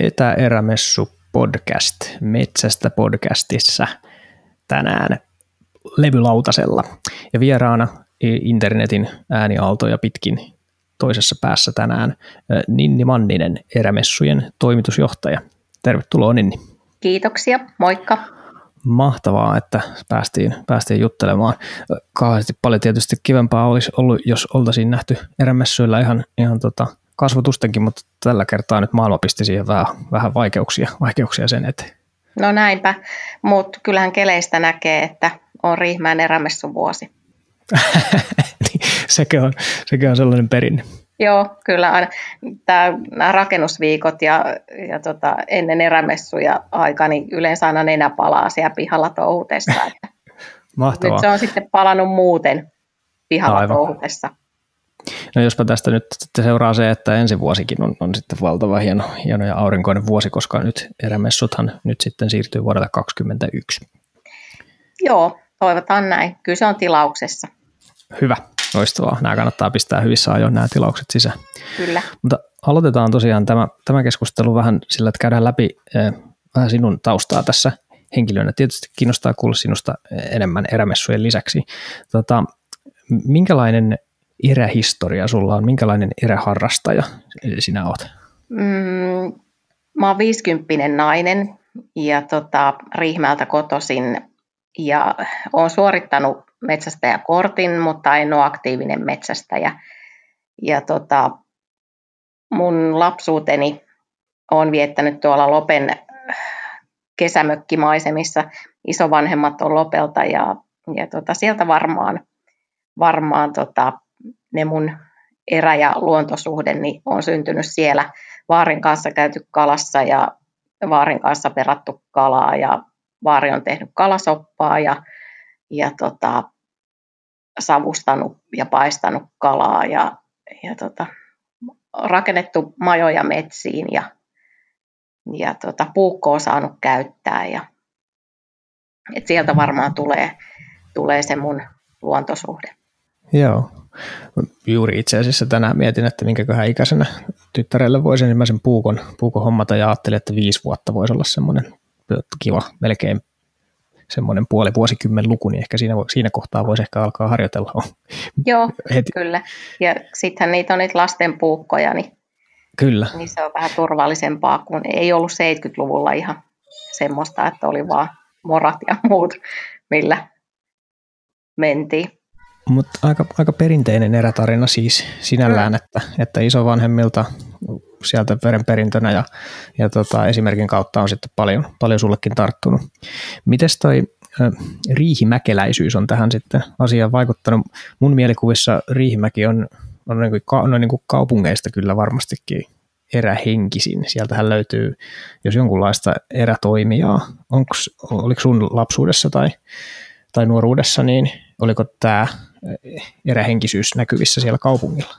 Etäerämessu podcast Metsästä podcastissa tänään levylautasella ja vieraana internetin ääniaaltoja pitkin toisessa päässä tänään Ninni Manninen, erämessujen toimitusjohtaja. Tervetuloa Ninni. Kiitoksia, moikka. Mahtavaa, että päästiin, päästiin juttelemaan. Kauheasti paljon tietysti kivempaa olisi ollut, jos oltaisiin nähty erämessuilla ihan, ihan tota kasvatustenkin, mutta tällä kertaa nyt maailma pisti siihen vähän, vähän vaikeuksia, vaikeuksia sen eteen. No näinpä, mutta kyllähän keleistä näkee, että on Riihmään erämessun vuosi. sekin, on, sekin on sellainen perinne. Joo, kyllä aina. Tämä, nämä rakennusviikot ja, ja tota, ennen erämessuja aika, niin yleensä aina nenä palaa siellä pihalla touhutessa. Mahtavaa. Nyt se on sitten palannut muuten pihalla Aivan. touhutessa. No jospa tästä nyt sitten seuraa se, että ensi vuosikin on, on sitten valtava hieno, hieno ja aurinkoinen vuosi, koska nyt erämessuthan nyt sitten siirtyy vuodelle 2021. Joo, toivotaan näin. Kyllä se on tilauksessa. Hyvä, loistavaa. Nämä kannattaa pistää hyvissä ajoin nämä tilaukset sisään. Kyllä. Mutta aloitetaan tosiaan tämä, tämä keskustelu vähän sillä, että käydään läpi eh, vähän sinun taustaa tässä henkilönä. Tietysti kiinnostaa kuulla sinusta enemmän erämessujen lisäksi. Tota, minkälainen erähistoria sulla on? Minkälainen eräharrastaja sinä olet? Mm, mä oon 50 nainen ja tota, Riihmältä kotosin ja olen suorittanut metsästäjäkortin, mutta en ole aktiivinen metsästäjä. Ja tota, mun lapsuuteni on viettänyt tuolla Lopen kesämökkimaisemissa. Isovanhemmat on Lopelta ja, ja tota, sieltä varmaan, varmaan tota, ne mun erä- ja luontosuhde niin on syntynyt siellä. Vaarin kanssa käyty kalassa ja Vaarin kanssa perattu kalaa ja Vaari on tehnyt kalasoppaa ja, ja tota, savustanut ja paistanut kalaa ja, ja tota, rakennettu majoja metsiin ja, ja tota, puukkoa saanut käyttää. Ja, et sieltä varmaan tulee, tulee se mun luontosuhde. Joo. Juuri itse asiassa tänään mietin, että minkäköhän ikäisenä tyttärelle voisi ensimmäisen puukon, puukon hommata ja ajattelin, että viisi vuotta voisi olla semmoinen kiva, melkein semmoinen puoli vuosikymmen luku, niin ehkä siinä, siinä kohtaa voisi ehkä alkaa harjoitella. Joo, Heti. kyllä. Ja sittenhän niitä on niitä lasten puukkoja, niin, kyllä. niin se on vähän turvallisempaa, kun ei ollut 70-luvulla ihan semmoista, että oli vaan morat ja muut, millä mentiin. Mutta aika, aika perinteinen erätarina siis sinällään, mm. että, että isovanhemmilta sieltä verenperintönä ja, ja tota, esimerkin kautta on sitten paljon, paljon sullekin tarttunut. Mites toi äh, riihimäkeläisyys on tähän sitten asiaan vaikuttanut? Mun mielikuvissa Riihimäki on, on niin kuin, no niin kuin kaupungeista kyllä varmastikin erähenkisin. Sieltähän löytyy, jos jonkunlaista erätoimijaa. Onks, oliko sun lapsuudessa tai, tai nuoruudessa, niin oliko tämä erähenkisyys näkyvissä siellä kaupungilla?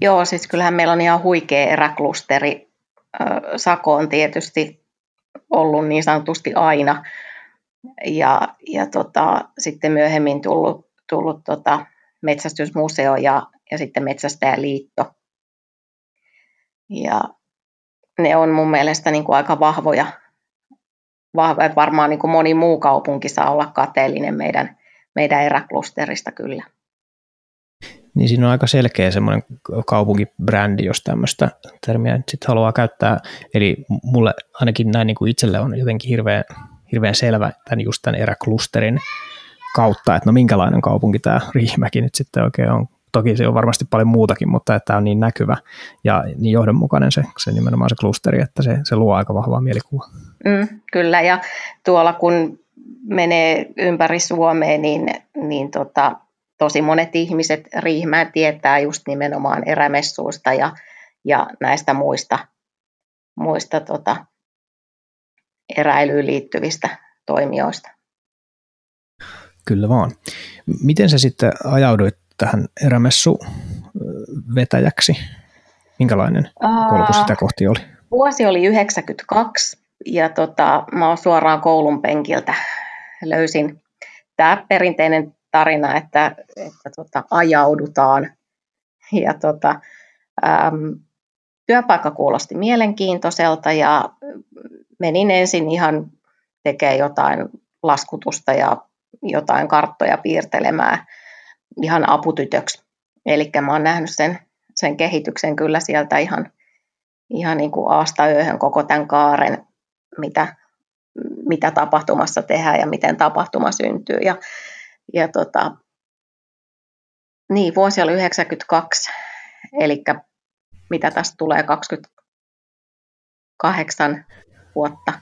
Joo, siis kyllähän meillä on ihan huikea eräklusteri. Sako on tietysti ollut niin sanotusti aina. Ja, ja tota, sitten myöhemmin tullut, tullut tota metsästysmuseo ja, ja sitten Metsästäjäliitto. Ja ne on mun mielestä niin kuin aika vahvoja, vahvoja, varmaan niin kuin moni muu kaupunki saa olla kateellinen meidän, meidän eräklusterista kyllä niin siinä on aika selkeä semmoinen kaupunkibrändi, jos tämmöistä termiä sitten haluaa käyttää. Eli mulle ainakin näin niin kuin itselle on jotenkin hirveän, hirveän selvä tämän just tämän eräklusterin kautta, että no minkälainen kaupunki tämä Riihimäki nyt sitten oikein on. Toki se on varmasti paljon muutakin, mutta että tämä on niin näkyvä ja niin johdonmukainen se, se nimenomaan se klusteri, että se, se luo aika vahvaa mielikuvaa. Mm, kyllä, ja tuolla kun menee ympäri Suomea, niin, niin tota, tosi monet ihmiset Riihmään tietää just nimenomaan erämessuista ja, ja näistä muista, muista tota, eräilyyn liittyvistä toimijoista. Kyllä vaan. Miten sä sitten ajauduit tähän erämessu vetäjäksi? Minkälainen polku sitä kohti oli? Vuosi oli 92 ja tota, mä oon suoraan koulun penkiltä löysin tämä perinteinen tarina, että, että tota, ajaudutaan. Ja tota, äm, työpaikka kuulosti mielenkiintoiselta ja menin ensin ihan tekemään jotain laskutusta ja jotain karttoja piirtelemään ihan aputytöksi. Eli mä oon nähnyt sen, sen kehityksen kyllä sieltä ihan, ihan niin kuin aasta yöhön koko tämän kaaren, mitä, mitä tapahtumassa tehdään ja miten tapahtuma syntyy. Ja, ja tota, niin, vuosi oli 92, eli mitä tästä tulee 28 vuotta.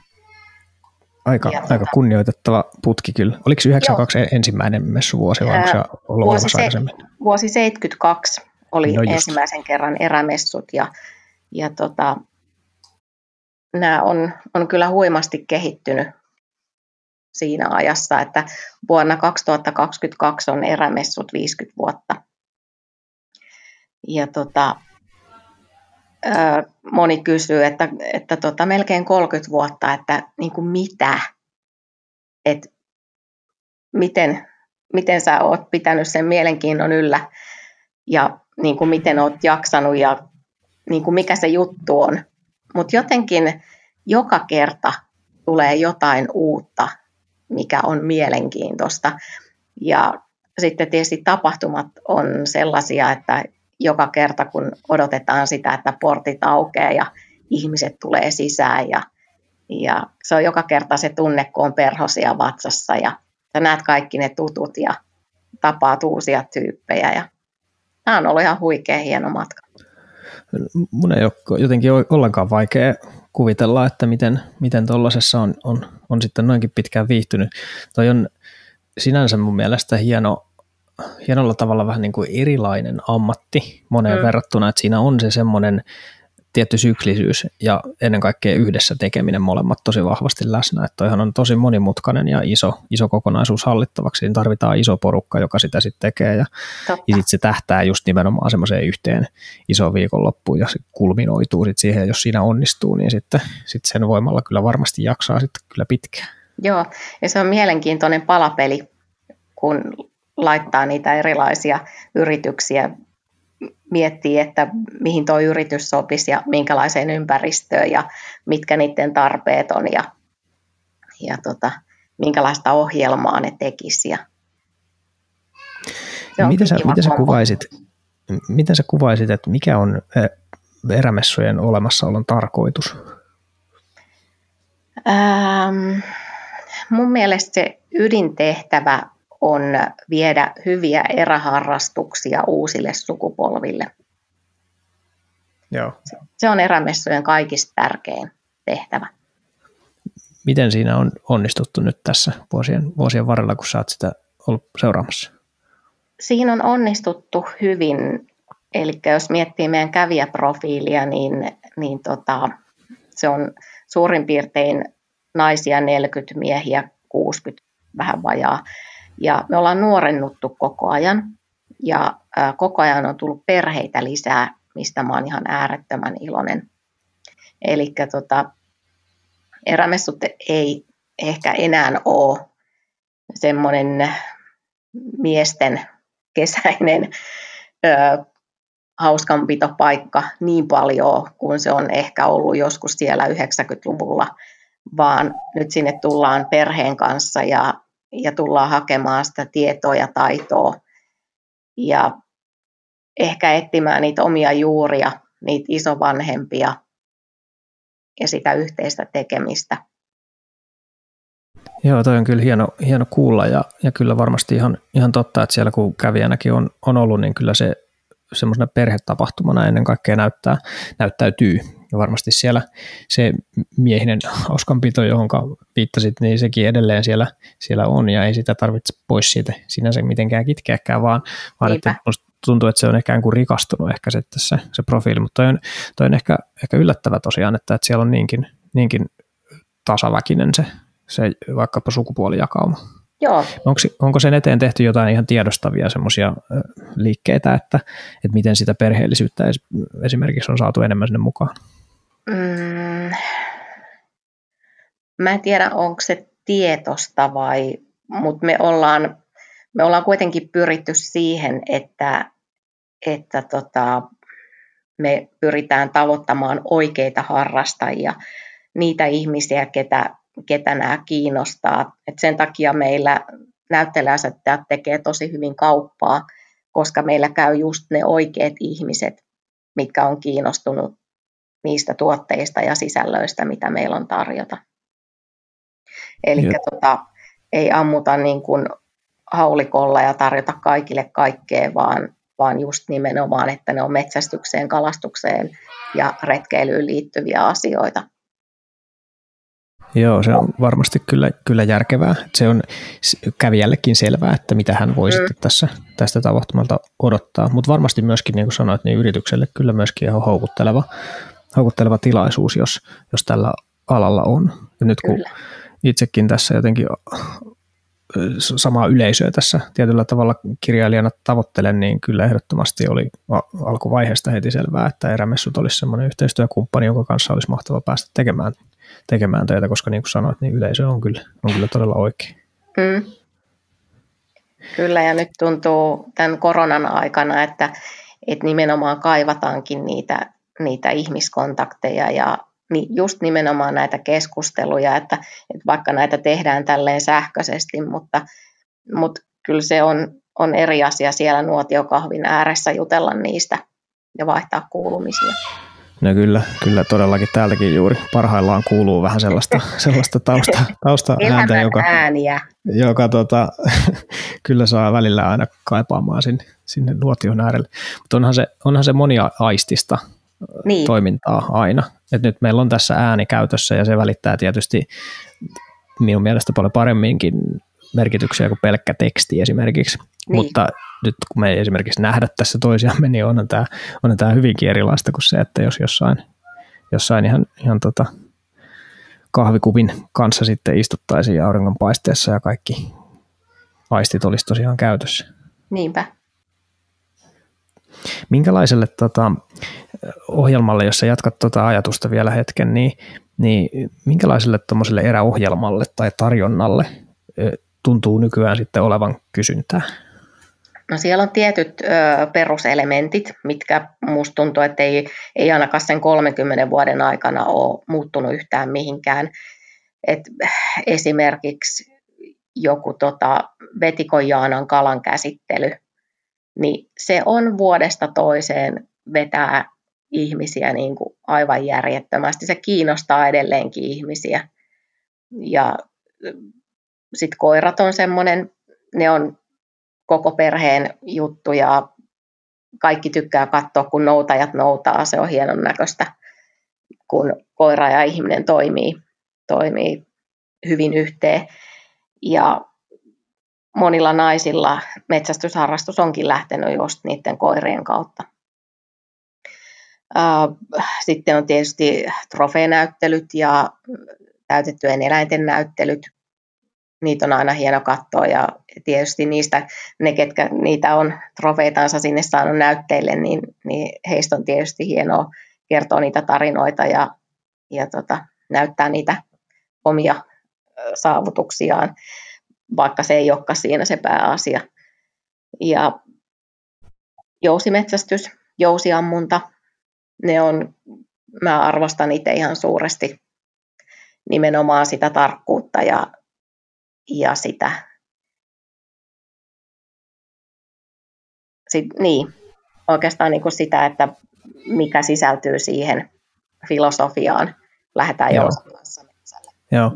Aika, ja, aika tota, kunnioitettava putki kyllä. Oliko 92 joo. ensimmäinen messuvuosi vai onko se ollut vuosi, se, aikaisemmin? Vuosi 72 oli no ensimmäisen kerran erämessut ja, ja tota, nämä on, on kyllä huimasti kehittynyt siinä ajassa, että vuonna 2022 on erämessut 50 vuotta. Ja tota, moni kysyy, että, että tota, melkein 30 vuotta, että niin kuin mitä, että miten, miten sä oot pitänyt sen mielenkiinnon yllä ja niin kuin miten oot jaksanut ja niin kuin mikä se juttu on. Mutta jotenkin joka kerta tulee jotain uutta, mikä on mielenkiintoista. Ja sitten tietysti tapahtumat on sellaisia, että joka kerta, kun odotetaan sitä, että portit aukeaa ja ihmiset tulee sisään ja, ja se on joka kerta se tunne, kun on perhosia vatsassa ja sä näet kaikki ne tutut ja tapaat uusia tyyppejä ja tämä on ollut ihan huikea hieno matka. Mun ei ole jotenkin ollenkaan vaikea kuvitella, että miten, miten tuollaisessa on, on, on sitten noinkin pitkään viihtynyt. Toi on sinänsä mun mielestä hieno, hienolla tavalla vähän niin kuin erilainen ammatti moneen mm. verrattuna, että siinä on se semmoinen tietty syklisyys ja ennen kaikkea yhdessä tekeminen molemmat tosi vahvasti läsnä. Että toihan on tosi monimutkainen ja iso, iso kokonaisuus hallittavaksi. Siinä tarvitaan iso porukka, joka sitä sitten tekee ja, ja sitten se tähtää just nimenomaan semmoiseen yhteen isoon viikonloppuun ja se kulminoituu sitten siihen, jos siinä onnistuu, niin sitten sit sen voimalla kyllä varmasti jaksaa sitten kyllä pitkään. Joo, ja se on mielenkiintoinen palapeli, kun laittaa niitä erilaisia yrityksiä, miettii, että mihin tuo yritys sopisi ja minkälaiseen ympäristöön ja mitkä niiden tarpeet on ja, ja tota, minkälaista ohjelmaa ne tekisi. Ja miten, sä, miten, sä kuvaisit, miten sä kuvaisit, että mikä on erämessujen olemassaolon tarkoitus? Ähm, mun mielestä se ydintehtävä on viedä hyviä eräharrastuksia uusille sukupolville. Joo. Se on erämessujen kaikista tärkein tehtävä. Miten siinä on onnistuttu nyt tässä vuosien, vuosien varrella, kun sä oot sitä ollut seuraamassa? Siinä on onnistuttu hyvin. Eli jos miettii meidän kävijäprofiilia, niin, niin tota, se on suurin piirtein naisia 40, miehiä 60, vähän vajaa. Ja me ollaan nuorennuttu koko ajan ja koko ajan on tullut perheitä lisää, mistä mä oon ihan äärettömän iloinen. Eli tota, erämessut ei ehkä enää ole semmoinen miesten kesäinen ö, hauskanpitopaikka niin paljon kuin se on ehkä ollut joskus siellä 90-luvulla, vaan nyt sinne tullaan perheen kanssa ja ja tullaan hakemaan sitä tietoa ja taitoa ja ehkä etsimään niitä omia juuria, niitä isovanhempia ja sitä yhteistä tekemistä. Joo, toi on kyllä hieno, hieno kuulla ja, ja kyllä varmasti ihan, ihan totta, että siellä kun kävijänäkin on, on ollut, niin kyllä se semmoisena perhetapahtumana ennen kaikkea näyttää, näyttäytyy. Ja varmasti siellä se miehinen hauskanpito, johon viittasit, niin sekin edelleen siellä, siellä on ja ei sitä tarvitse pois siitä sinänsä mitenkään kitkeäkään, vaan, vaan että tuntuu, että se on ehkä kuin rikastunut ehkä se, se, se profiili, mutta toi on, toi on ehkä, ehkä yllättävä tosiaan, että, että siellä on niinkin, niinkin tasaväkinen se, se vaikkapa sukupuolijakauma. Joo. Onko, onko sen eteen tehty jotain ihan tiedostavia semmoisia liikkeitä, että, että miten sitä perheellisyyttä esimerkiksi on saatu enemmän sinne mukaan? Mm, mä en tiedä, onko se tietosta vai, mutta me ollaan, me ollaan kuitenkin pyritty siihen, että, että tota, me pyritään tavoittamaan oikeita harrastajia, niitä ihmisiä, ketä, ketä nämä kiinnostaa. Et sen takia meillä näyttelijäasettajat tekee tosi hyvin kauppaa, koska meillä käy just ne oikeat ihmiset, mitkä on kiinnostunut niistä tuotteista ja sisällöistä, mitä meillä on tarjota. Eli tota, ei ammuta niin kuin haulikolla ja tarjota kaikille kaikkea, vaan, vaan just nimenomaan, että ne on metsästykseen, kalastukseen ja retkeilyyn liittyviä asioita. Joo, se on varmasti kyllä, kyllä järkevää. Se on kävijällekin selvää, että mitä hän voi mm. sitten tässä, tästä tapahtumalta odottaa. Mutta varmasti myöskin, niin kuin sanoit, niin yritykselle kyllä myöskin ihan houkutteleva, houkutteleva tilaisuus, jos, jos tällä alalla on. Ja nyt kun kyllä. itsekin tässä jotenkin samaa yleisöä tässä tietyllä tavalla kirjailijana tavoittelen, niin kyllä ehdottomasti oli alkuvaiheesta heti selvää, että erämessut olisi semmoinen yhteistyökumppani, jonka kanssa olisi mahtava päästä tekemään, tekemään töitä, koska niin kuin sanoit, niin yleisö on kyllä, on kyllä todella oikein. Mm. Kyllä, ja nyt tuntuu tämän koronan aikana, että, että nimenomaan kaivataankin niitä, niitä ihmiskontakteja ja niin just nimenomaan näitä keskusteluja, että, että vaikka näitä tehdään tälleen sähköisesti, mutta, mutta kyllä se on, on eri asia siellä nuotiokahvin ääressä jutella niistä ja vaihtaa kuulumisia. No kyllä, kyllä todellakin täältäkin juuri parhaillaan kuuluu vähän sellaista, sellaista tausta, tausta ääntä, joka, ääniä. joka tota, kyllä saa välillä aina kaipaamaan sinne, sinne nuotion äärelle. Mutta onhan se, onhan se monia aistista niin. toimintaa aina. Et nyt meillä on tässä ääni käytössä ja se välittää tietysti minun mielestä paljon paremminkin merkityksiä kuin pelkkä teksti esimerkiksi. Niin. Mutta nyt kun me ei esimerkiksi nähdä tässä toisiamme, niin onhan tämä, onhan tämä hyvinkin erilaista kuin se, että jos jossain, jossain ihan, ihan tota kahvikupin kanssa sitten istuttaisiin auringonpaisteessa ja kaikki aistit olisi tosiaan käytössä. Niinpä. Minkälaiselle tota, ohjelmalle, jos sä jatkat tuota ajatusta vielä hetken, niin, niin minkälaiselle tuommoiselle eräohjelmalle tai tarjonnalle tuntuu nykyään sitten olevan kysyntää? No siellä on tietyt ö, peruselementit, mitkä musta tuntuu, että ei, ei ainakaan sen 30 vuoden aikana ole muuttunut yhtään mihinkään. Et esimerkiksi joku tota, vetikojaanan kalan käsittely, niin se on vuodesta toiseen vetää ihmisiä niin kuin aivan järjettömästi. Se kiinnostaa edelleenkin ihmisiä. Ja sitten koirat on semmoinen, ne on koko perheen juttu ja kaikki tykkää katsoa, kun noutajat noutaa. Se on hienon näköistä, kun koira ja ihminen toimii, toimii hyvin yhteen. Ja monilla naisilla metsästysharrastus onkin lähtenyt just niiden koirien kautta. Sitten on tietysti trofeenäyttelyt ja täytettyjen eläinten näyttelyt. Niitä on aina hieno katsoa ja tietysti niistä, ne ketkä niitä on trofeitansa sinne saanut näytteille, niin, niin heistä on tietysti hienoa kertoa niitä tarinoita ja, ja tota, näyttää niitä omia saavutuksiaan, vaikka se ei olekaan siinä se pääasia. Ja jousimetsästys, jousiammunta, ne on, mä arvostan itse ihan suuresti nimenomaan sitä tarkkuutta ja, ja sitä, sit, niin, oikeastaan niin kuin sitä, että mikä sisältyy siihen filosofiaan, lähdetään Joo. Joo,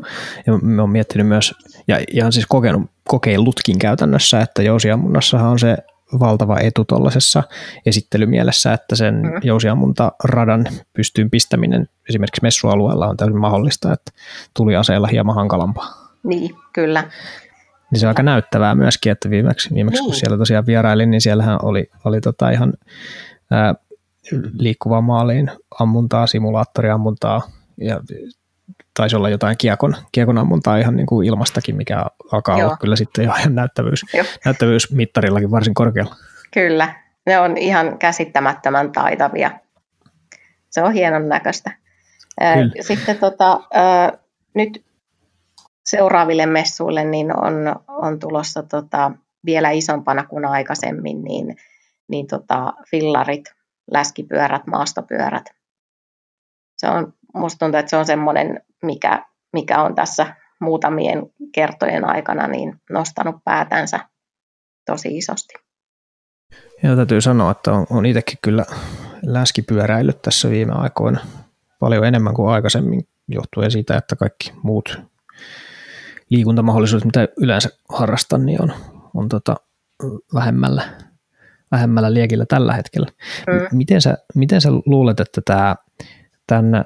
ja mä oon miettinyt myös, ja ihan siis kokenut, kokeillutkin käytännössä, että jousiammunnassahan on se valtava etu tuollaisessa esittelymielessä, että sen mm. jousiammunta radan pystyyn pistäminen esimerkiksi messualueella on täysin mahdollista, että tuli aseella hieman hankalampaa. Niin, kyllä. Niin se on aika näyttävää myöskin, että viimeksi, viimeksi niin. kun siellä tosiaan vierailin, niin siellähän oli, oli tota ihan ää, liikkuvaa maaliin ammuntaa, simulaattoriammuntaa ja taisi olla jotain kiekon, kiekon ammuntaa ihan niin kuin ilmastakin, mikä alkaa Joo. olla kyllä sitten jo ihan näyttävyys, näyttävyysmittarillakin varsin korkealla. Kyllä, ne on ihan käsittämättömän taitavia. Se on hienon näköistä. Kyllä. Sitten tota, nyt seuraaville messuille niin on, on tulossa tota, vielä isompana kuin aikaisemmin, niin, niin tota, fillarit läskipyörät, maastopyörät. Se on, musta tuntuu, että se on semmoinen, mikä, mikä on tässä muutamien kertojen aikana niin nostanut päätänsä tosi isosti. Ja täytyy sanoa, että on, on itsekin kyllä läskipyöräillyt tässä viime aikoina paljon enemmän kuin aikaisemmin, johtuen siitä, että kaikki muut liikuntamahdollisuudet, mitä yleensä harrastan, niin on, on tota vähemmällä, vähemmällä liekillä tällä hetkellä. Mm. Miten, sä, miten sä luulet, että tämä tämän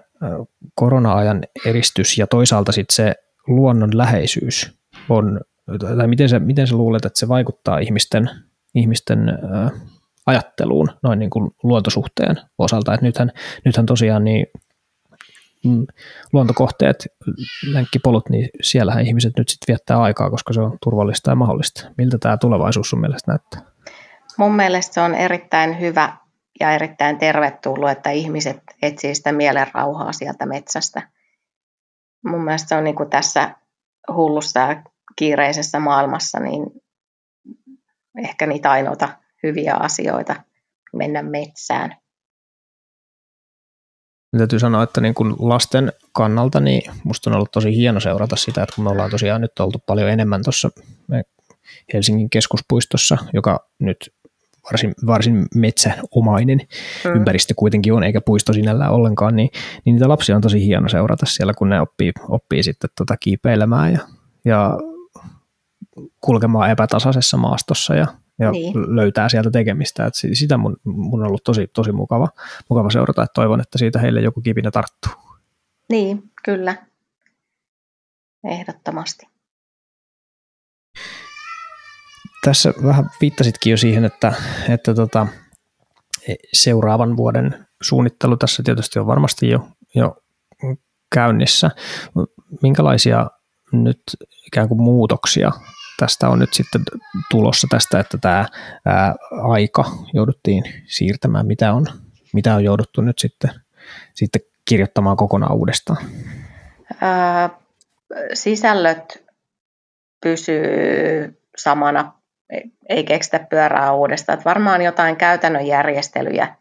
korona-ajan eristys ja toisaalta sitten se luonnon läheisyys on, tai miten sä, miten sä luulet, että se vaikuttaa ihmisten, ihmisten ajatteluun noin niin kuin luontosuhteen osalta, että nythän, nythän tosiaan niin mm, luontokohteet, lenkkipolut, niin siellähän ihmiset nyt sitten viettää aikaa, koska se on turvallista ja mahdollista. Miltä tämä tulevaisuus sun mielestä näyttää? Mun mielestä se on erittäin hyvä ja erittäin tervetullut, että ihmiset etsii sitä mielenrauhaa sieltä metsästä. Mun mielestä se on niin kuin tässä hullussa ja kiireisessä maailmassa niin ehkä niitä ainoita hyviä asioita mennä metsään. Täytyy sanoa, että niin kuin lasten kannalta niin musta on ollut tosi hieno seurata sitä, että kun me ollaan tosiaan nyt oltu paljon enemmän tuossa Helsingin keskuspuistossa, joka nyt varsin, varsin metsäomainen mm. ympäristö kuitenkin on, eikä puisto sinällään ollenkaan, niin, niin niitä lapsia on tosi hieno seurata siellä, kun ne oppii, oppii sitten tota kiipeilemään ja, ja kulkemaan epätasaisessa maastossa ja, ja niin. löytää sieltä tekemistä. Et sitä mun, mun on ollut tosi, tosi mukava, mukava seurata, että toivon, että siitä heille joku kipinä tarttuu. Niin, kyllä. Ehdottomasti. Tässä vähän viittasitkin jo siihen, että, että tota, seuraavan vuoden suunnittelu tässä tietysti on varmasti jo, jo käynnissä. Minkälaisia nyt ikään kuin muutoksia tästä on nyt sitten tulossa tästä, että tämä ää, aika jouduttiin siirtämään, mitä on, mitä on jouduttu nyt sitten, sitten kirjoittamaan kokonaan uudestaan? Ää, sisällöt pysyy samana, ei keksitä pyörää uudestaan. Että varmaan jotain käytännön järjestelyjä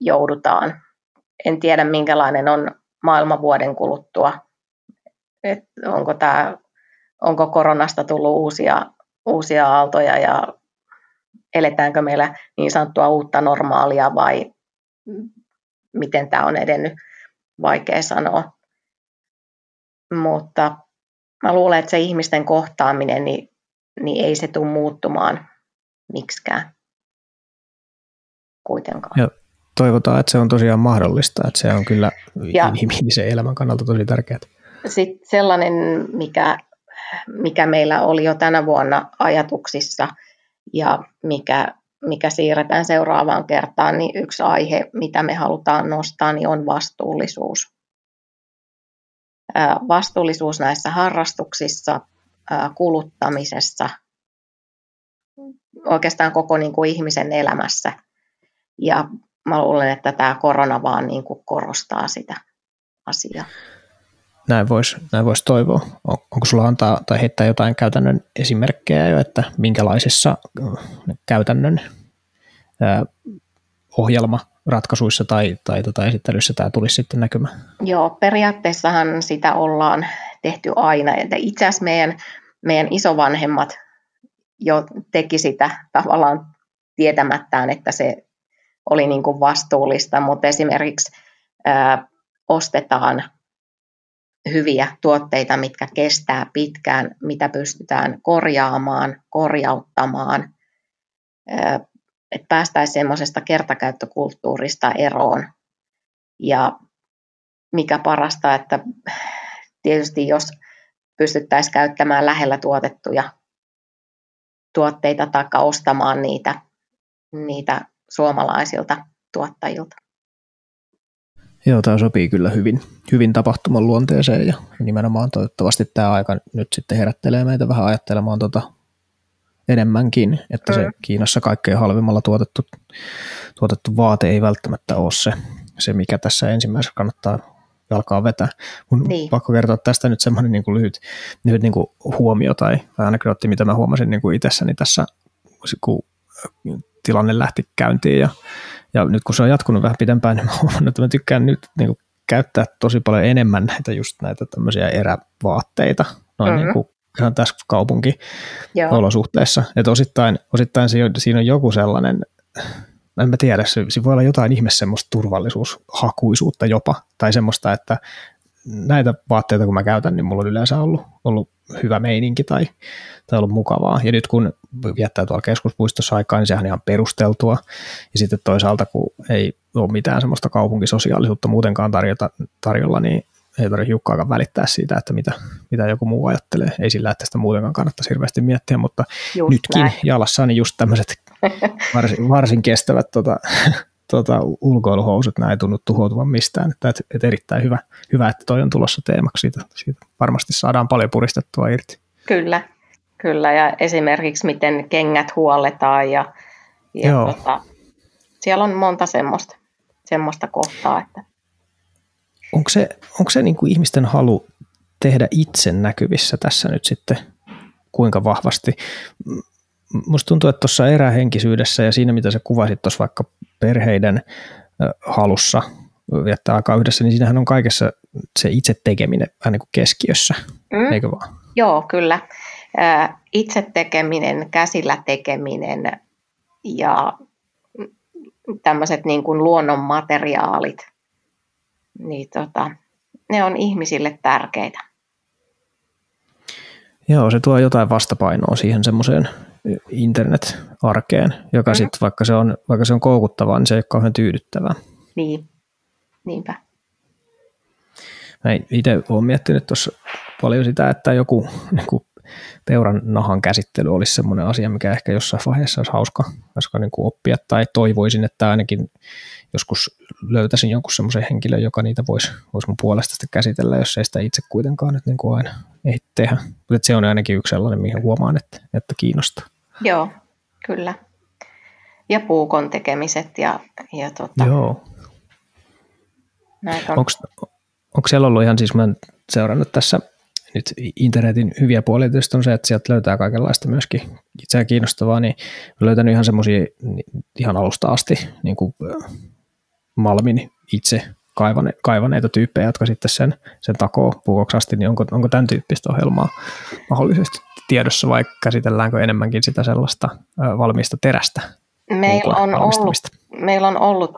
joudutaan. En tiedä, minkälainen on maailma vuoden kuluttua. Et onko, tää, onko koronasta tullut uusia, uusia aaltoja ja eletäänkö meillä niin sanottua uutta normaalia vai miten tämä on edennyt, vaikea sanoa. Mutta mä luulen, että se ihmisten kohtaaminen, niin, niin ei se tule muuttumaan miksikään kuitenkaan. Ja toivotaan, että se on tosiaan mahdollista, että se on kyllä ja inhimillisen elämän kannalta tosi tärkeää. Sitten sellainen, mikä, mikä meillä oli jo tänä vuonna ajatuksissa ja mikä mikä siirretään seuraavaan kertaan, niin yksi aihe, mitä me halutaan nostaa, niin on vastuullisuus. Vastuullisuus näissä harrastuksissa, kuluttamisessa, oikeastaan koko niin kuin ihmisen elämässä. Ja mä luulen, että tämä korona vaan niin kuin korostaa sitä asiaa. Näin voisi näin vois toivoa. On, onko sulla antaa tai heittää jotain käytännön esimerkkejä jo, että minkälaisissa käytännön ohjelma ratkaisuissa tai, tai tota esittelyssä tämä tulisi sitten näkymään? Joo, periaatteessahan sitä ollaan tehty aina. Itse asiassa meidän, meidän isovanhemmat jo teki sitä tavallaan tietämättään, että se oli niin kuin vastuullista, mutta esimerkiksi ää, ostetaan hyviä tuotteita, mitkä kestää pitkään, mitä pystytään korjaamaan, korjauttamaan, että päästäisiin semmoisesta kertakäyttökulttuurista eroon. Ja mikä parasta, että tietysti jos pystyttäisiin käyttämään lähellä tuotettuja tuotteita tai ostamaan niitä, niitä suomalaisilta tuottajilta. Joo, tämä sopii kyllä hyvin, hyvin tapahtuman luonteeseen ja nimenomaan toivottavasti tämä aika nyt sitten herättelee meitä vähän ajattelemaan tota enemmänkin, että se Kiinassa kaikkein halvimmalla tuotettu, tuotettu vaate ei välttämättä ole se, se mikä tässä ensimmäisessä kannattaa jalkaa vetää. Mun niin. pakko kertoa tästä nyt semmoinen niin kuin lyhyt, lyhyt niin kuin huomio tai, tai anekdootti, mitä mä huomasin niin kuin itsessäni tässä, kun tilanne lähti käyntiin ja, ja nyt kun se on jatkunut vähän pidempään, niin mä huomannut, että mä tykkään nyt niin kuin, käyttää tosi paljon enemmän näitä just näitä tämmöisiä erävaatteita, noin mm-hmm. niin kuin ihan tässä kaupunki-olosuhteissa. Että osittain, osittain siinä on joku sellainen, en mä tiedä, se, se voi olla jotain ihme semmoista turvallisuushakuisuutta jopa, tai semmoista, että näitä vaatteita kun mä käytän, niin mulla on yleensä ollut, ollut hyvä meininki tai, tai ollut mukavaa. Ja nyt kun viettää tuolla keskuspuistossa aikaa, niin sehän on ihan perusteltua. Ja sitten toisaalta, kun ei ole mitään semmoista kaupunkisosiaalisuutta muutenkaan tarjota, tarjolla, niin ei tarvitse hiukkaakaan välittää siitä, että mitä, mitä joku muu ajattelee. Ei sillä, että sitä muutenkaan kannattaisi hirveästi miettiä, mutta just nytkin näin. jalassa niin just tämmöiset varsin, varsin kestävät tota, tota, ulkoiluhousut, nämä ei tunnu tuhoutuvan mistään. Että, että, että erittäin hyvä, hyvä, että toi on tulossa teemaksi. Siitä, siitä varmasti saadaan paljon puristettua irti. Kyllä, kyllä. Ja esimerkiksi miten kengät huolletaan ja, ja Joo. Tota, siellä on monta semmoista, semmoista kohtaa. Että... Onko se, onko se niin kuin ihmisten halu tehdä itse näkyvissä tässä nyt sitten kuinka vahvasti? Musta tuntuu, että tuossa erähenkisyydessä ja siinä, mitä sä kuvasit tuossa vaikka perheiden halussa viettää aikaa yhdessä, niin siinähän on kaikessa se itse tekeminen vähän niin kuin keskiössä, mm. eikö vaan? Joo, kyllä. Itse tekeminen, käsillä tekeminen ja tämmöiset niin kuin luonnon materiaalit, niin tota, ne on ihmisille tärkeitä. Joo, se tuo jotain vastapainoa siihen semmoiseen internet-arkeen, joka mm-hmm. sitten, vaikka, se on, vaikka se on koukuttavaa, niin se ei ole kauhean tyydyttävää. Niin, niinpä. Mä itse olen miettinyt tuossa paljon sitä, että joku niin kuin peuran nahan käsittely olisi semmoinen asia, mikä ehkä jossain vaiheessa olisi hauska, hauska niin kuin oppia, tai toivoisin, että ainakin joskus löytäisin jonkun semmoisen henkilön, joka niitä voisi, voisi mun puolesta sitä käsitellä, jos ei sitä itse kuitenkaan nyt niin kuin aina ei tehdä. Mutta se on ainakin yksi sellainen, mihin huomaan, että, että kiinnostaa. Joo, kyllä. Ja puukon tekemiset ja, ja tota, Joo. On. Onko, onko siellä ollut ihan, siis mä olen seurannut tässä nyt internetin hyviä puolia tietysti on se, että sieltä löytää kaikenlaista myöskin itseään kiinnostavaa, niin olen löytänyt ihan semmoisia ihan alusta asti niin kuin Malmin itse kaivane, kaivaneita tyyppejä, jotka sitten sen, sen takoo puukoksi asti, niin onko, onko tämän tyyppistä ohjelmaa mahdollisesti tiedossa vai käsitelläänkö enemmänkin sitä sellaista valmista terästä? Meillä on, ollut, meillä on ollut,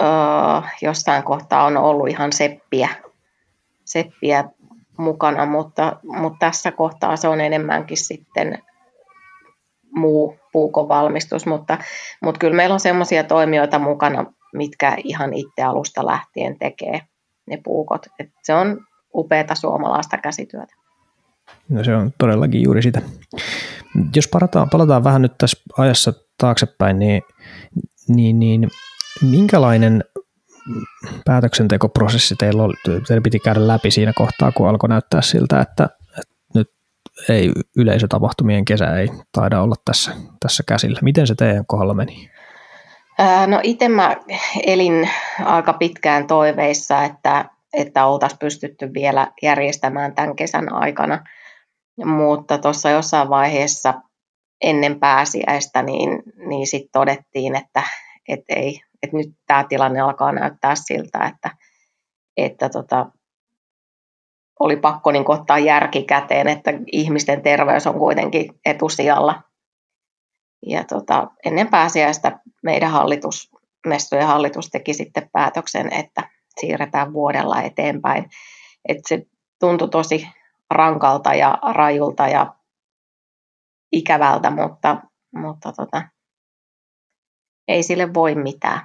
uh, jossain kohtaa on ollut ihan seppiä, seppiä mukana, mutta, mutta tässä kohtaa se on enemmänkin sitten muu puukovalmistus, mutta, mutta kyllä meillä on sellaisia toimijoita mukana, mitkä ihan itse alusta lähtien tekee ne puukot. Et se on upeata suomalaista käsityötä. No se on todellakin juuri sitä. Jos palataan, palataan vähän nyt tässä ajassa taaksepäin, niin, niin, niin minkälainen päätöksentekoprosessi teillä, oli, teillä piti käydä läpi siinä kohtaa, kun alkoi näyttää siltä, että, että nyt ei yleisötapahtumien kesä ei taida olla tässä, tässä käsillä. Miten se teidän kohdalla meni? No itse mä elin aika pitkään toiveissa, että, että oltaisiin pystytty vielä järjestämään tämän kesän aikana, mutta tuossa jossain vaiheessa ennen pääsiäistä niin, niin sitten todettiin, että, että, ei, että nyt tämä tilanne alkaa näyttää siltä, että, että tota, oli pakko niin ottaa järki käteen, että ihmisten terveys on kuitenkin etusijalla ja tota, ennen pääsiäistä meidän hallitus, mestojen hallitus teki sitten päätöksen, että siirretään vuodella eteenpäin. Et se tuntui tosi rankalta ja rajulta ja ikävältä, mutta, mutta tota, ei sille voi mitään.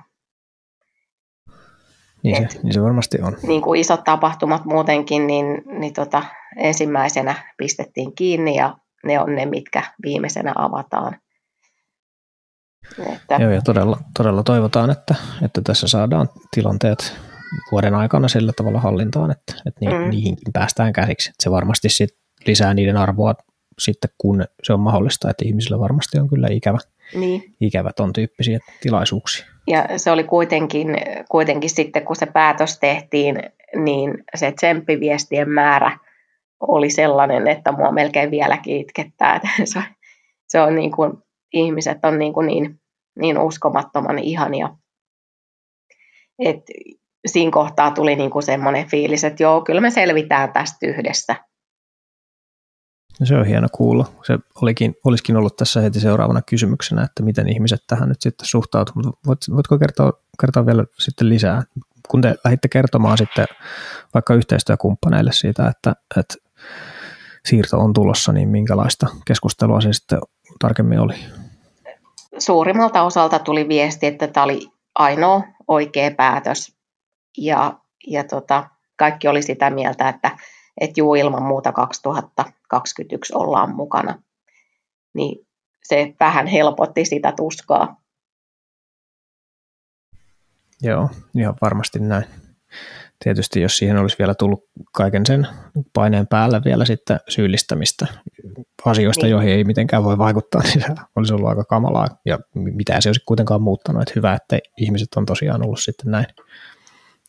Niin se, Et, niin se varmasti on. Niin kuin isot tapahtumat muutenkin, niin, niin tota, ensimmäisenä pistettiin kiinni ja ne on ne, mitkä viimeisenä avataan. Että... Joo, ja todella, todella toivotaan, että, että tässä saadaan tilanteet vuoden aikana sillä tavalla hallintaan, että, että ni, mm. niihinkin päästään käsiksi. Että se varmasti sit lisää niiden arvoa sitten, kun se on mahdollista, että ihmisillä varmasti on kyllä ikävä, niin. ikävä ton tyyppisiä tilaisuuksia. Ja se oli kuitenkin, kuitenkin sitten, kun se päätös tehtiin, niin se tsemppiviestien määrä oli sellainen, että mua melkein vieläkin itkettää. Että se, se on niin kuin ihmiset on niin, kuin niin, niin uskomattoman ihania, et siinä kohtaa tuli niinku semmoinen fiilis, että joo, kyllä me selvitään tästä yhdessä. No se on hieno kuulla. Se olikin, olisikin ollut tässä heti seuraavana kysymyksenä, että miten ihmiset tähän nyt sitten suhtautuvat. Voitko kertoa, kertoa vielä sitten lisää, kun te lähditte kertomaan sitten vaikka yhteistyökumppaneille siitä, että, että siirto on tulossa, niin minkälaista keskustelua se sitten tarkemmin oli? Suurimmalta osalta tuli viesti, että tämä oli ainoa oikea päätös ja, ja tota, kaikki oli sitä mieltä, että, että juu ilman muuta 2021 ollaan mukana. Niin se vähän helpotti sitä tuskaa. Joo, ihan varmasti näin. Tietysti jos siihen olisi vielä tullut kaiken sen paineen päällä vielä sitten syyllistämistä asioista, niin. joihin ei mitenkään voi vaikuttaa, niin se olisi ollut aika kamalaa. Ja mitä se olisi kuitenkaan muuttanut, että hyvä, että ihmiset on tosiaan ollut sitten näin,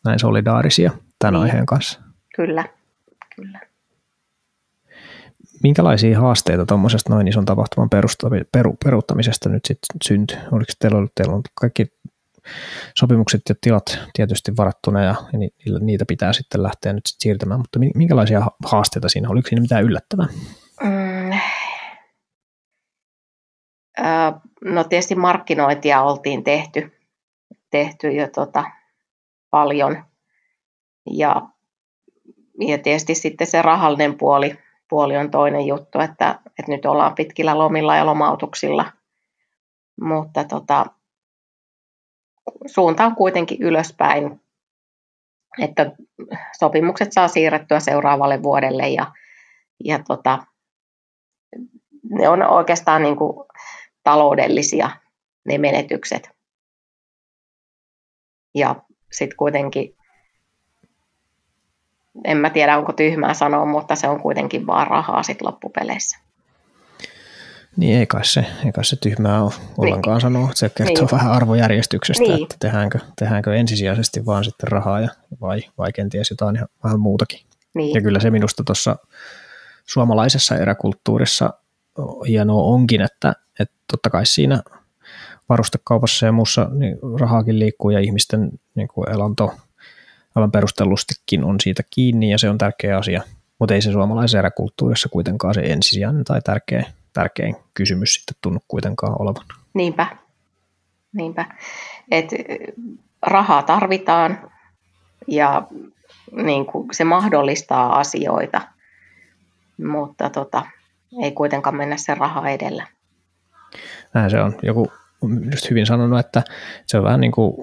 näin solidaarisia tämän niin. aiheen kanssa. Kyllä, kyllä. Minkälaisia haasteita tuommoisesta noin ison tapahtuman peru, peruuttamisesta nyt sitten syntyi? Oliko teillä ollut, teillä on kaikki sopimukset ja tilat tietysti varattuna ja niitä pitää sitten lähteä nyt sit siirtämään, mutta minkälaisia haasteita siinä oli? Oliko siinä mitään yllättävää? Mm. No tietysti markkinointia oltiin tehty, tehty jo tota, paljon ja, ja tietysti sitten se rahallinen puoli, puoli on toinen juttu, että, että nyt ollaan pitkillä lomilla ja lomautuksilla, mutta tota, suunta on kuitenkin ylöspäin, että sopimukset saa siirrettyä seuraavalle vuodelle ja, ja tota, ne on oikeastaan niin kuin taloudellisia ne menetykset. Ja sitten kuitenkin, en mä tiedä onko tyhmää sanoa, mutta se on kuitenkin vaan rahaa sitten loppupeleissä. Niin ei kai se, ei kai se tyhmää ole ollenkaan niin. sanoa. Se kertoo niin. vähän arvojärjestyksestä, niin. että tehdäänkö, tehdäänkö ensisijaisesti vaan sitten rahaa ja, vai, vai kenties jotain ihan vähän muutakin. Niin. Ja kyllä se minusta tuossa suomalaisessa eräkulttuurissa hienoa onkin, että, että totta kai siinä varustekaupassa ja muussa niin rahaakin liikkuu ja ihmisten niin kuin elanto aivan perustellustikin on siitä kiinni ja se on tärkeä asia, mutta ei se suomalaisessa eräkulttuurissa kuitenkaan se ensisijainen tai tärkeä tärkein kysymys sitten tunnu kuitenkaan olevan. Niinpä, niinpä. Et rahaa tarvitaan ja niin kuin se mahdollistaa asioita, mutta tota, ei kuitenkaan mennä sen raha edellä. Näin se on. Joku just hyvin sanonut, että se on vähän niin kuin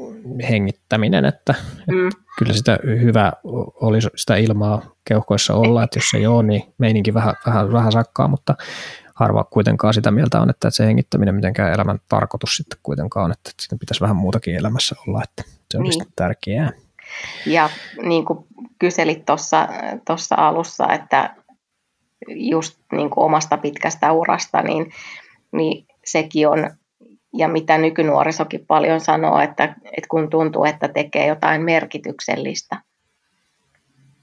hengittäminen, että, mm. että kyllä sitä hyvä olisi sitä ilmaa keuhkoissa olla, että jos ei ole, niin meininki vähän, vähän, vähän sakkaa, mutta harva kuitenkaan sitä mieltä on, että se hengittäminen mitenkään elämän tarkoitus sitten kuitenkaan on, että sitten pitäisi vähän muutakin elämässä olla, että se on niin. tärkeää. Ja niin kuin kyselit tuossa alussa, että just niin kuin omasta pitkästä urasta, niin, niin sekin on, ja mitä nykynuorisokin paljon sanoo, että, että kun tuntuu, että tekee jotain merkityksellistä,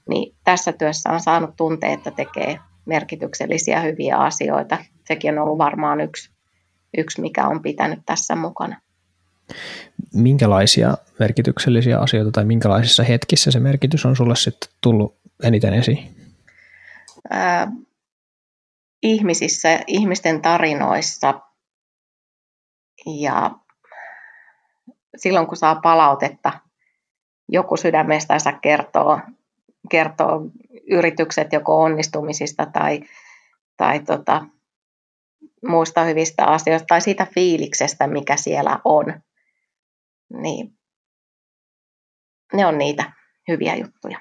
niin tässä työssä on saanut tuntea, että tekee merkityksellisiä hyviä asioita. Sekin on ollut varmaan yksi, yksi mikä on pitänyt tässä mukana. Minkälaisia merkityksellisiä asioita tai minkälaisissa hetkissä se merkitys on sulle sitten tullut eniten esiin? Ää, ihmisissä, ihmisten tarinoissa ja silloin kun saa palautetta, joku sydämestänsä kertoo, kertoo yritykset joko onnistumisista tai, tai tota, muista hyvistä asioista tai siitä fiiliksestä, mikä siellä on, niin ne on niitä hyviä juttuja.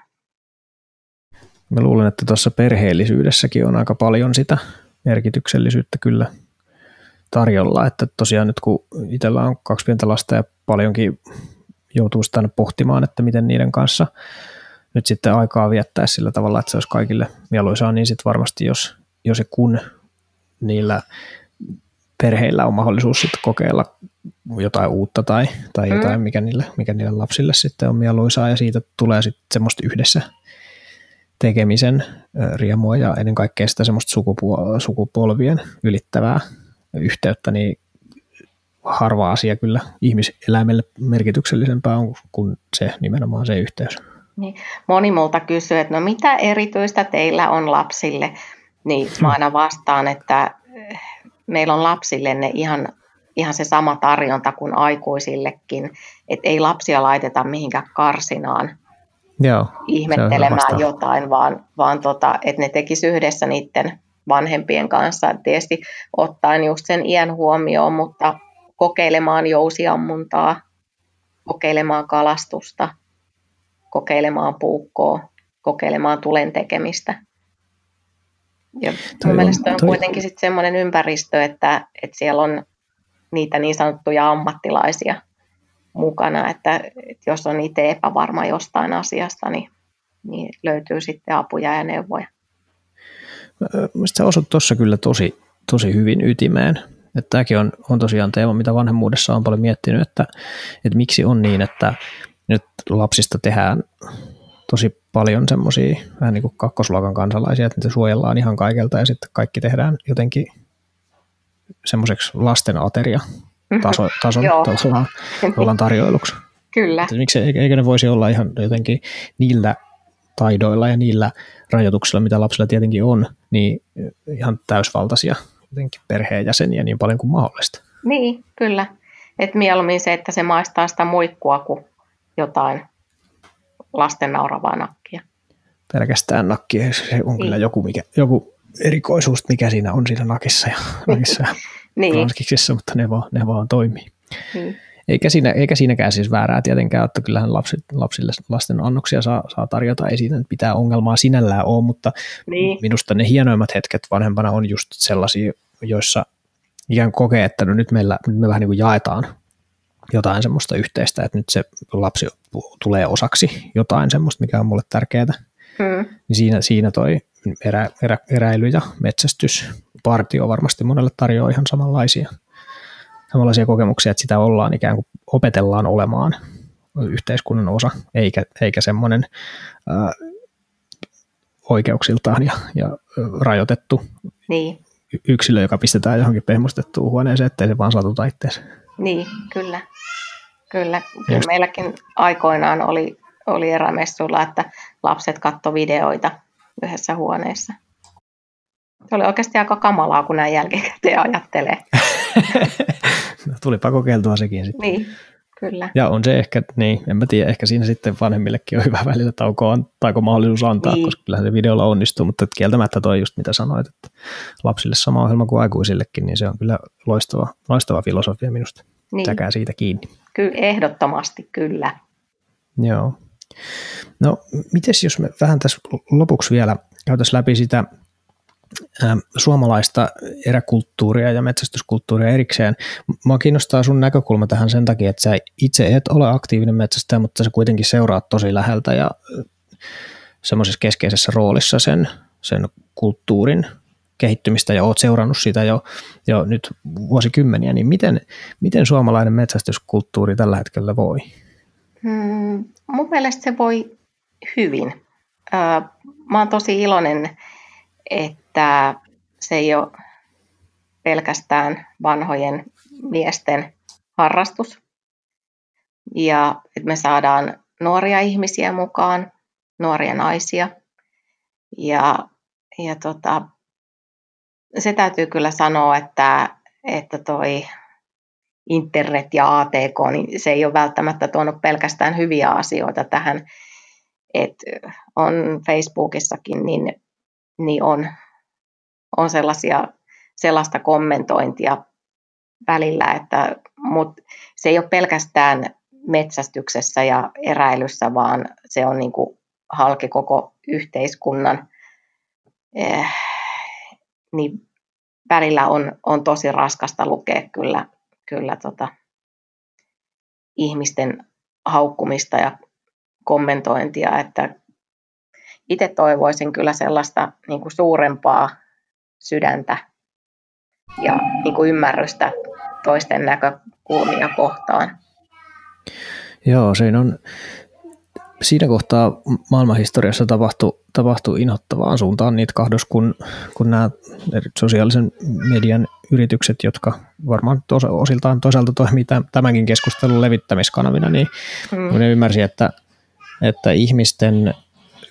Mä luulen, että tuossa perheellisyydessäkin on aika paljon sitä merkityksellisyyttä kyllä tarjolla, että tosiaan nyt kun itsellä on kaksi pientä lasta ja paljonkin joutuu sitä pohtimaan, että miten niiden kanssa nyt sitten aikaa viettää sillä tavalla, että se olisi kaikille mieluisaa, niin sitten varmasti jos, jos ja kun niillä perheillä on mahdollisuus sitten kokeilla jotain uutta tai, tai mm. jotain, mikä niille, mikä niille lapsille sitten on mieluisaa ja siitä tulee sitten semmoista yhdessä tekemisen riemua ja ennen kaikkea sitä semmoista sukupolvien ylittävää yhteyttä, niin harva asia kyllä ihmiseläimelle merkityksellisempää on kuin se nimenomaan se yhteys. Niin. Moni multa kysyy, että no mitä erityistä teillä on lapsille, niin mä aina vastaan, että eh, meillä on lapsille ne ihan, ihan se sama tarjonta kuin aikuisillekin, että ei lapsia laiteta mihinkään karsinaan Joo, ihmettelemään jotain, vaan, vaan tota, että ne tekisi yhdessä niiden vanhempien kanssa. Tietysti ottaen just sen iän huomioon, mutta kokeilemaan jousiammuntaa, kokeilemaan kalastusta, kokeilemaan puukkoa, kokeilemaan tulen tekemistä. Ja mielestäni on toi... kuitenkin sitten semmoinen ympäristö, että, että siellä on niitä niin sanottuja ammattilaisia mukana, että, että jos on itse epävarma jostain asiasta, niin, niin löytyy sitten apuja ja neuvoja. Mielestäni osut tuossa kyllä tosi, tosi hyvin ytimeen. Että tämäkin on, on tosiaan teema, mitä vanhemmuudessa on paljon miettinyt, että, että miksi on niin, että nyt lapsista tehdään tosi paljon semmoisia vähän niin kuin kakkosluokan kansalaisia, että niitä suojellaan ihan kaikelta ja sitten kaikki tehdään jotenkin semmoiseksi lasten ateria mhm. taso, tason tavallaan, tavallaan tarjoiluksi. Kyllä. Että miksi, eikö ne voisi olla ihan jotenkin niillä taidoilla ja niillä rajoituksilla, mitä lapsilla tietenkin on, niin ihan täysvaltaisia jotenkin perheenjäseniä niin paljon kuin mahdollista. Niin, kyllä. Et mieluummin se, että se maistaa sitä muikkua kuin jotain lasten nauravaa nakkia. Pelkästään nakkia, se on niin. kyllä joku, mikä, joku erikoisuus, mikä siinä on siinä nakissa ja, nakissa ja niin. mutta ne vaan, ne vaan toimii. Niin. Eikä, siinä, eikä siinäkään siis väärää tietenkään, että kyllähän lapsit, lapsille lasten annoksia saa, saa tarjota, ei siinä pitää ongelmaa sinällään ole, mutta niin. minusta ne hienoimmat hetket vanhempana on just sellaisia, joissa ikään kokee, että no nyt, meillä, nyt me vähän niin kuin jaetaan jotain semmoista yhteistä, että nyt se lapsi tulee osaksi jotain semmoista, mikä on mulle tärkeää. Hmm. Niin siinä, siinä toi erä, erä, eräily ja metsästys, partio varmasti monelle tarjoaa ihan samanlaisia, samanlaisia kokemuksia, että sitä ollaan ikään kuin opetellaan olemaan yhteiskunnan osa, eikä, eikä semmoinen ää, oikeuksiltaan ja, ja rajoitettu niin. yksilö, joka pistetään johonkin pehmustettuun huoneeseen, ettei se vaan satuta itseensä. Niin, kyllä. Kyllä, kyllä meilläkin aikoinaan oli, oli erämessuilla, että lapset katto videoita yhdessä huoneessa. Se oli oikeasti aika kamalaa, kun näin jälkikäteen ajattelee. no, tulipa kokeiltua sekin sitten. Niin, kyllä. Ja on se ehkä, niin, en mä tiedä, ehkä siinä sitten vanhemmillekin on hyvä välillä taukoa taiko mahdollisuus antaa, niin. koska kyllähän se videolla onnistuu, mutta kieltämättä toi just mitä sanoit, että lapsille sama ohjelma kuin aikuisillekin, niin se on kyllä loistava, loistava filosofia minusta. Niin. Säkää siitä kiinni. Kyllä, ehdottomasti kyllä. Joo. No, mites jos me vähän tässä lopuksi vielä käytäisiin läpi sitä suomalaista eräkulttuuria ja metsästyskulttuuria erikseen. Mua kiinnostaa sun näkökulma tähän sen takia, että sä itse et ole aktiivinen metsästäjä, mutta sä kuitenkin seuraat tosi läheltä ja semmoisessa keskeisessä roolissa sen, sen kulttuurin kehittymistä ja olet seurannut sitä jo, jo nyt vuosikymmeniä, niin miten, miten suomalainen metsästyskulttuuri tällä hetkellä voi? Hmm, mun mielestä se voi hyvin. mä oon tosi iloinen, että se ei ole pelkästään vanhojen miesten harrastus. Ja että me saadaan nuoria ihmisiä mukaan, nuoria naisia. Ja, ja tota, se täytyy kyllä sanoa, että, että toi internet ja ATK, niin se ei ole välttämättä tuonut pelkästään hyviä asioita tähän. Et on Facebookissakin, niin, niin on, on sellaisia, sellaista kommentointia välillä, että mut se ei ole pelkästään metsästyksessä ja eräilyssä, vaan se on niin kuin halki koko yhteiskunnan. Eh, niin välillä on, on tosi raskasta lukea kyllä, kyllä tota, ihmisten haukkumista ja kommentointia, että itse toivoisin kyllä sellaista niin kuin suurempaa sydäntä ja niin kuin ymmärrystä toisten näkökulmia kohtaan. Joo, siinä on, siinä kohtaa maailmanhistoriassa tapahtui, tapahtui inhottavaan suuntaan niitä kahdos, kun, kun nämä sosiaalisen median yritykset, jotka varmaan tos, osiltaan toisaalta toimii tämänkin keskustelun levittämiskanavina, niin mm. ne ymmärsi, että, että ihmisten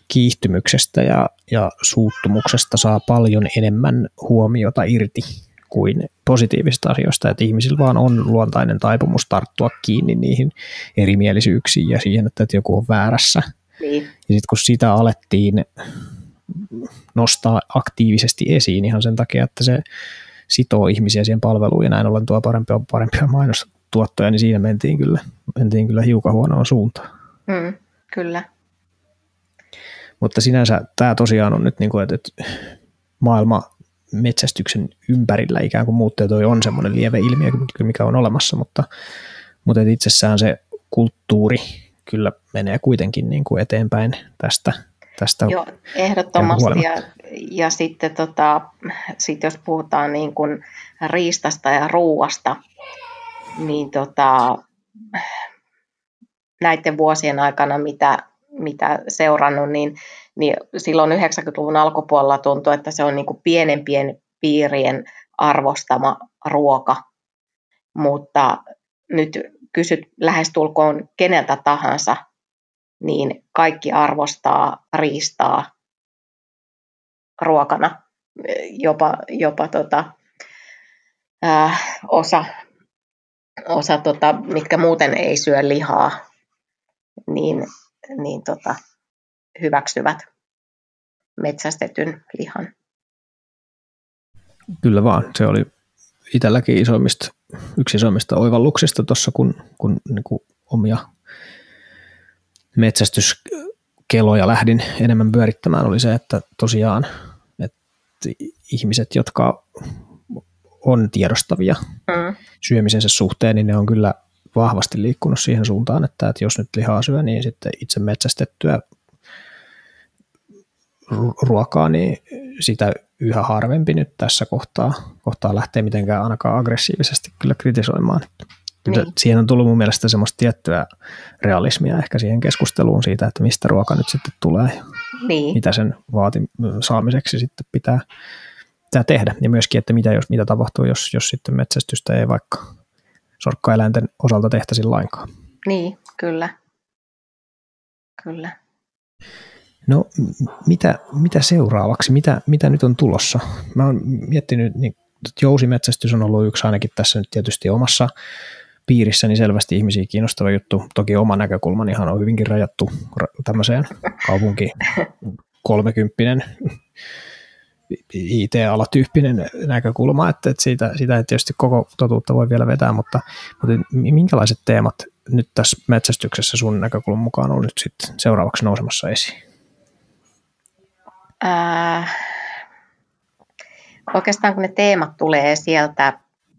kiihtymyksestä ja, ja suuttumuksesta saa paljon enemmän huomiota irti kuin positiivisista asioista, että ihmisillä vaan on luontainen taipumus tarttua kiinni niihin erimielisyyksiin ja siihen, että joku on väärässä. Niin. Ja sitten kun sitä alettiin nostaa aktiivisesti esiin ihan sen takia, että se sitoo ihmisiä siihen palveluun ja näin ollen tuo parempia, parempia mainostuottoja, niin siinä mentiin kyllä, mentiin kyllä hiukan huonoon suuntaan. Mm, kyllä. Mutta sinänsä tämä tosiaan on nyt, niin kuin, että maailma metsästyksen ympärillä ikään kuin muuttuu, toi on semmoinen lieve ilmiö, mikä on olemassa, mutta, mutta itsessään se kulttuuri kyllä menee kuitenkin niin kuin eteenpäin tästä. tästä Joo, ehdottomasti. Ja, ja sitten tota, sit jos puhutaan niin kuin riistasta ja ruuasta, niin tota, näiden vuosien aikana, mitä, mitä seurannut, niin niin silloin 90-luvun alkupuolella tuntui, että se on niin kuin pienempien piirien arvostama ruoka. Mutta nyt kysyt lähestulkoon keneltä tahansa, niin kaikki arvostaa riistaa ruokana. Jopa, jopa tota, äh, osa, osa tota, mitkä muuten ei syö lihaa, niin, niin tota, hyväksyvät metsästetyn lihan. Kyllä vaan, se oli itselläkin isoimmista, yksi isoimmista oivalluksista tuossa, kun, kun niin kuin omia metsästyskeloja lähdin enemmän pyörittämään, oli se, että tosiaan että ihmiset, jotka on tiedostavia mm. syömisensä suhteen, niin ne on kyllä vahvasti liikkunut siihen suuntaan, että, että jos nyt lihaa syö, niin sitten itse metsästettyä ruokaa, niin sitä yhä harvempi nyt tässä kohtaa, kohtaa lähtee mitenkään ainakaan aggressiivisesti kyllä kritisoimaan. Kyllä niin. Siihen on tullut mun mielestä semmoista tiettyä realismia ehkä siihen keskusteluun siitä, että mistä ruoka nyt sitten tulee niin. mitä sen vaati saamiseksi sitten pitää, pitää tehdä. Ja myöskin, että mitä, jos, mitä tapahtuu, jos, jos sitten metsästystä ei vaikka sorkkaeläinten osalta tehtäisi lainkaan. Niin, kyllä. Kyllä. No mitä, mitä seuraavaksi, mitä, mitä nyt on tulossa? Mä oon miettinyt, niin jousimetsästys on ollut yksi ainakin tässä nyt tietysti omassa piirissäni selvästi ihmisiä kiinnostava juttu. Toki oma näkökulmani ihan on hyvinkin rajattu tämmöiseen kaupunki 30 IT-alatyyppinen näkökulma, että, että siitä, siitä ei tietysti koko totuutta voi vielä vetää, mutta, mutta minkälaiset teemat nyt tässä metsästyksessä sun näkökulman mukaan on nyt sitten seuraavaksi nousemassa esiin? Äh, oikeastaan kun ne teemat tulee sieltä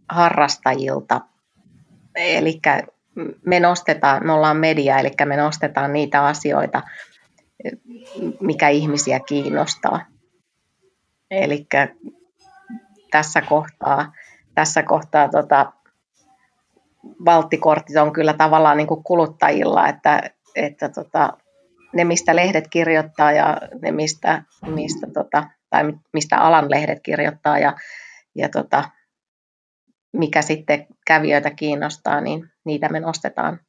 harrastajilta, eli me nostetaan, me ollaan media, eli me nostetaan niitä asioita, mikä ihmisiä kiinnostaa. Eli tässä kohtaa, tässä kohtaa tota, valttikortit on kyllä tavallaan niin kuin kuluttajilla, että, että tota, ne, mistä lehdet kirjoittaa ja ne, mistä, mistä, tota, tai mistä alan lehdet kirjoittaa ja, ja tota, mikä sitten kävijöitä kiinnostaa, niin niitä me nostetaan.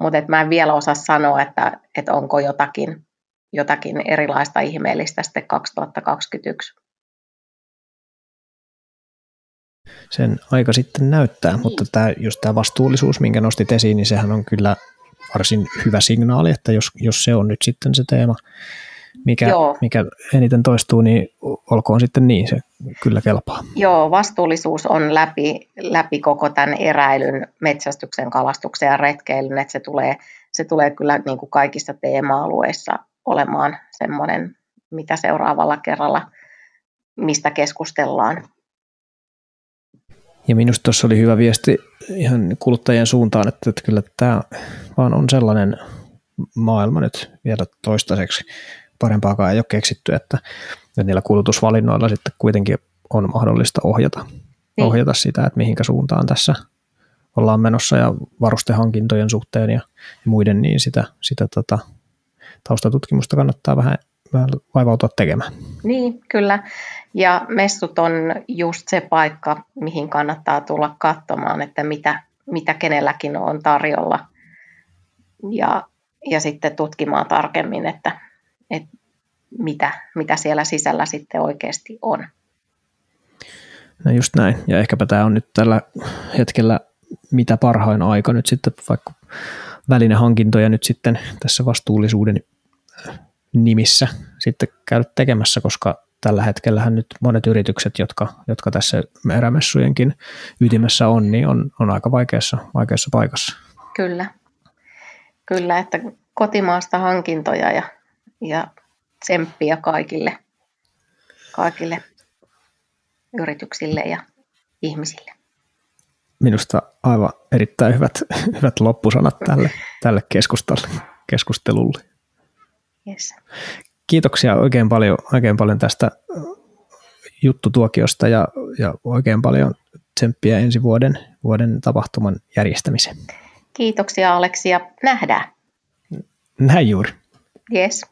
Mutta mä en vielä osaa sanoa, että, että onko jotakin, jotakin erilaista ihmeellistä sitten 2021. Sen aika sitten näyttää, niin. mutta tämä, just tämä vastuullisuus, minkä nostit esiin, niin sehän on kyllä varsin hyvä signaali, että jos, jos se on nyt sitten se teema, mikä, mikä eniten toistuu, niin olkoon sitten niin, se kyllä kelpaa. Joo, vastuullisuus on läpi, läpi koko tämän eräilyn, metsästyksen, kalastuksen ja retkeilyn, että se tulee, se tulee kyllä niin kuin kaikissa teema-alueissa olemaan semmoinen, mitä seuraavalla kerralla, mistä keskustellaan. Ja minusta tuossa oli hyvä viesti ihan kuluttajien suuntaan, että, että kyllä tämä vaan on sellainen maailma nyt vielä toistaiseksi. Parempaakaan ei ole keksitty, että, että niillä kulutusvalinnoilla sitten kuitenkin on mahdollista ohjata, niin. ohjata sitä, että mihinkä suuntaan tässä ollaan menossa ja varustehankintojen suhteen ja, ja muiden, niin sitä, sitä tota, taustatutkimusta kannattaa vähän, vähän vaivautua tekemään. Niin, kyllä. Ja messut on just se paikka, mihin kannattaa tulla katsomaan, että mitä, mitä kenelläkin on tarjolla. Ja, ja sitten tutkimaan tarkemmin, että, että mitä, mitä siellä sisällä sitten oikeasti on. No just näin. Ja ehkäpä tämä on nyt tällä hetkellä mitä parhain aika nyt sitten vaikka välinehankintoja nyt sitten tässä vastuullisuuden nimissä sitten käydä tekemässä, koska tällä hetkellä nyt monet yritykset, jotka, jotka tässä erämessujenkin ytimessä on, niin on, on aika vaikeassa, vaikeassa paikassa. Kyllä. Kyllä, että kotimaasta hankintoja ja, ja tsemppiä kaikille, kaikille yrityksille ja ihmisille. Minusta aivan erittäin hyvät, hyvät loppusanat tälle, tälle keskustelulle. Yes. Kiitoksia oikein paljon, oikein paljon tästä juttutuokiosta ja, ja oikein paljon tsemppiä ensi vuoden, vuoden tapahtuman järjestämiseen. Kiitoksia Aleksi ja nähdään. Näin juuri. Yes.